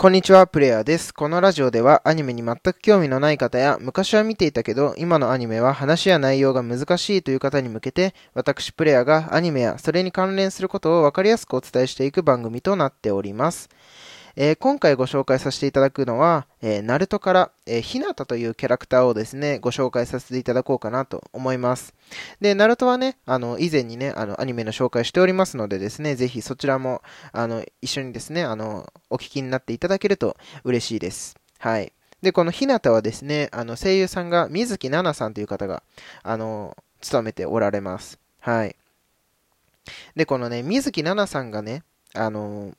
こんにちは、プレイヤーです。このラジオではアニメに全く興味のない方や昔は見ていたけど今のアニメは話や内容が難しいという方に向けて私プレイヤーがアニメやそれに関連することをわかりやすくお伝えしていく番組となっております。えー、今回ご紹介させていただくのは、えー、ナルトから、えー、ひなたというキャラクターをですね、ご紹介させていただこうかなと思います。で、ナルトはね、あの、以前にね、あの、アニメの紹介しておりますのでですね、ぜひそちらも、あの、一緒にですね、あの、お聞きになっていただけると嬉しいです。はい。で、このひなたはですね、あの、声優さんが水木奈々さんという方が、あの、務めておられます。はい。で、このね、水木奈々さんがね、あの、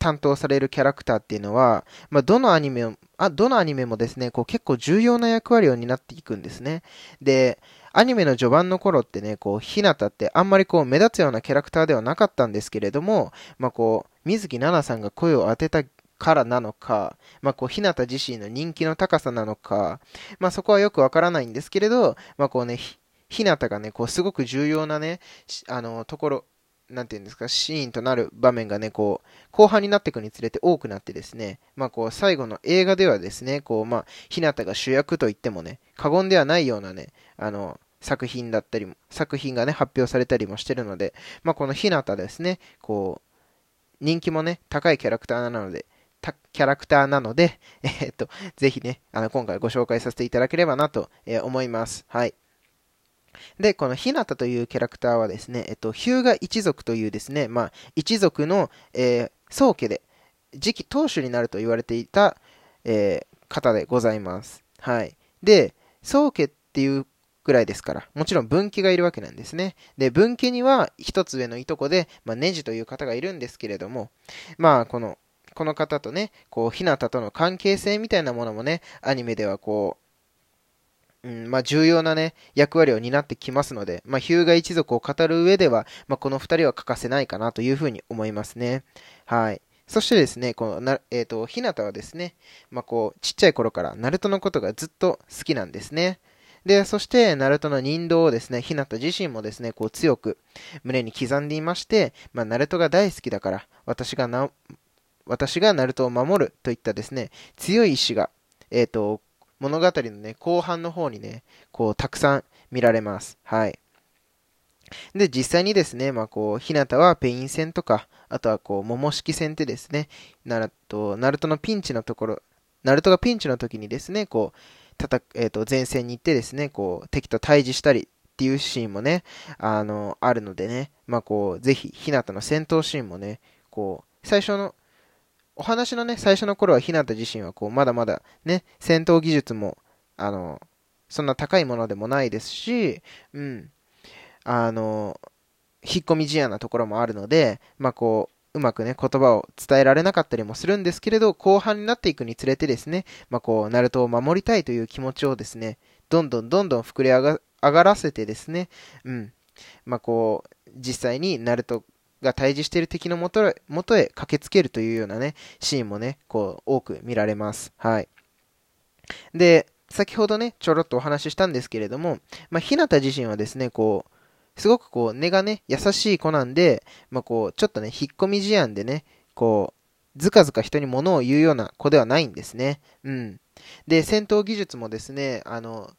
担当されるキャラクターっていうのは、まあ、どのアニメも、あ、どのアニメもですね、こう結構重要な役割を担っていくんですね。で、アニメの序盤の頃ってね、こう、ひなたってあんまりこう目立つようなキャラクターではなかったんですけれども、まあ、こう、水木奈々さんが声を当てたからなのか、まあ、こう、ひなた自身の人気の高さなのか、まあ、そこはよくわからないんですけれど、まあ、こうね、ひなたがね、こう、すごく重要なね、あの、ところ、なんていうんですか、シーンとなる場面がね、こう、後半になっていくにつれて多くなってですね、まあこう、最後の映画ではですね、こう、まあ、ひなたが主役と言ってもね、過言ではないようなね、あの、作品だったりも、作品がね、発表されたりもしてるので、まあこのひなたですね、こう、人気もね、高いキャラクターなので、キャラクターなので、えー、っと、ぜひね、あの、今回ご紹介させていただければなと、え思います。はい。で、このひなたというキャラクターはですね、えっと、ヒューガ一族というですね、まあ、一族の、えー、宗家で、次期当主になると言われていた、えー、方でございます。はい。で、宗家っていうぐらいですから、もちろん分家がいるわけなんですね。で、分家には一つ上のいとこで、まあ、ネジという方がいるんですけれども、まあ、この、この方とね、こう、ひなたとの関係性みたいなものもね、アニメではこう、ん、まあ、重要なね、役割を担ってきますので、まあ、ヒューガ一族を語る上では、まあ、この二人は欠かせないかなというふうに思いますね。はい。そしてですね、このな、え、ー、と、ひなたはですね、まあ、こう、ちっちゃい頃からナルトのことがずっと好きなんですね。で、そして、ナルトの忍道をですね、ひなた自身もですね、こう強く胸に刻んでいまして、まあ、ナルトが大好きだから、私がな、私がナルトを守るといったですね、強い意志が、えっ、ー、と、物語のね、後半の方にね、こう、たくさん見られます。はい。で、実際にですね、まあこう、ひなたはペイン戦とか、あとはこう、モモシキ戦ってですね、なると、ナルトのピンチのところ、ナルトがピンチの時にですね、こう、たた、えっ、ー、と、前線に行ってですね、こう、敵と対峙したりっていうシーンもね、あの、あるのでね、まあこう、ぜひ、ひなたの戦闘シーンもね、こう、最初のお話のね、最初の頃はひなた自身はこう、まだまだね、戦闘技術も、あの、そんな高いものでもないですし、うん、あの、引っ込み思案なところもあるので、まあこう、うまくね、言葉を伝えられなかったりもするんですけれど、後半になっていくにつれてですね、まあこう、ナルトを守りたいという気持ちをですね、どんどんどんどん膨れ上がらせてですね、うん、まあこう、実際にナルトが対峙している敵のもとへ駆けつけるというようなね、シーンもね、こう、多く見られます。はい。で、先ほどね、ちょろっとお話ししたんですけれども、まあ、ひなた自身はですね、こう、すごくこう、根がね、優しい子なんで、まあ、こう、ちょっとね、引っ込み思案でね、こう、ずかずか人に物を言うような子ではないんですね。うん。で、戦闘技術もですね、あの、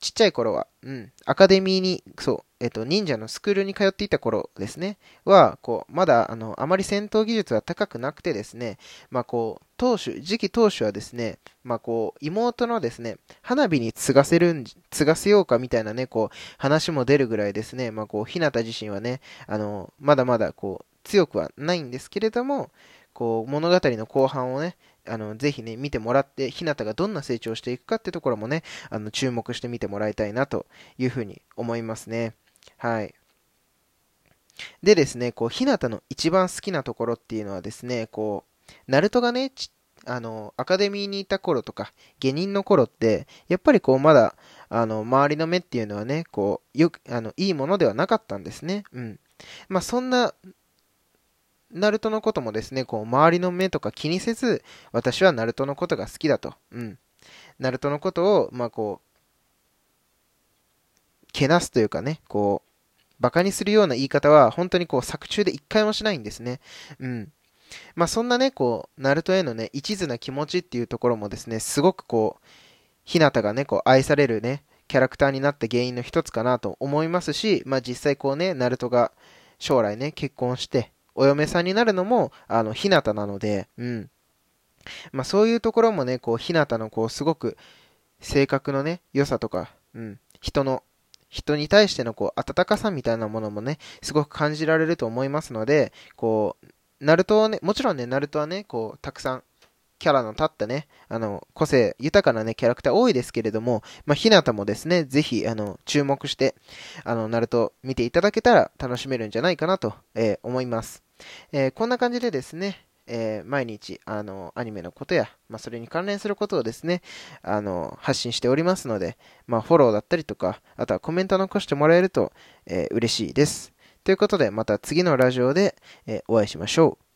ちっちゃい頃は、うん、アカデミーに、そう、えっと、忍者のスクールに通っていた頃ですね、は、こう、まだ、あの、あまり戦闘技術は高くなくてですね、まあ、こう、当主、次期当主はですね、まあ、こう、妹のですね、花火に継がせるん、継がせようかみたいなね、こう、話も出るぐらいですね、まあ、こう、ひなた自身はね、あの、まだまだ、こう、強くはないんですけれども、こう、物語の後半をね、あの、ぜひね、見てもらって、ひなたがどんな成長していくかってところもね、あの、注目して見てもらいたいなというふうに思いますね。はい。でですね、こう、ひなたの一番好きなところっていうのはですね、こう、ナルトがね、あの、アカデミーにいた頃とか、下人の頃って、やっぱりこう、まだ、あの、周りの目っていうのはね、こう、よく、あの、いいものではなかったんですね。うん。まあ、そんなナルトのこともですね、こう、周りの目とか気にせず、私はナルトのことが好きだと。うん。ナルトのことを、まあこう、けなすというかね、こう、馬鹿にするような言い方は、本当にこう、作中で一回もしないんですね。うん。まあそんなね、こう、ナルトへのね、一途な気持ちっていうところもですね、すごくこう、ひなたがね、こう、愛されるね、キャラクターになった原因の一つかなと思いますし、まあ実際こうね、ナルトが将来ね、結婚して、お嫁さんになるのも、あの、ひなたなので、うん。まあそういうところもね、こう、ひなたのこう、すごく性格のね、良さとか、うん、人の、人に対してのこう、温かさみたいなものもね、すごく感じられると思いますので、こう、ナルトはね、もちろんね、ナルトはね、こう、たくさん、キャラの立ったね、あの、個性豊かなね、キャラクター多いですけれども、まあ、ひなたもですね、ぜひ、あの、注目して、あの、ナルト見ていただけたら楽しめるんじゃないかなと、えー、思います。えー、こんな感じでですね、えー、毎日、あの、アニメのことや、まあ、それに関連することをですね、あの、発信しておりますので、まあ、フォローだったりとか、あとはコメント残してもらえると、えー、嬉しいです。ということで、また次のラジオで、え、お会いしましょう。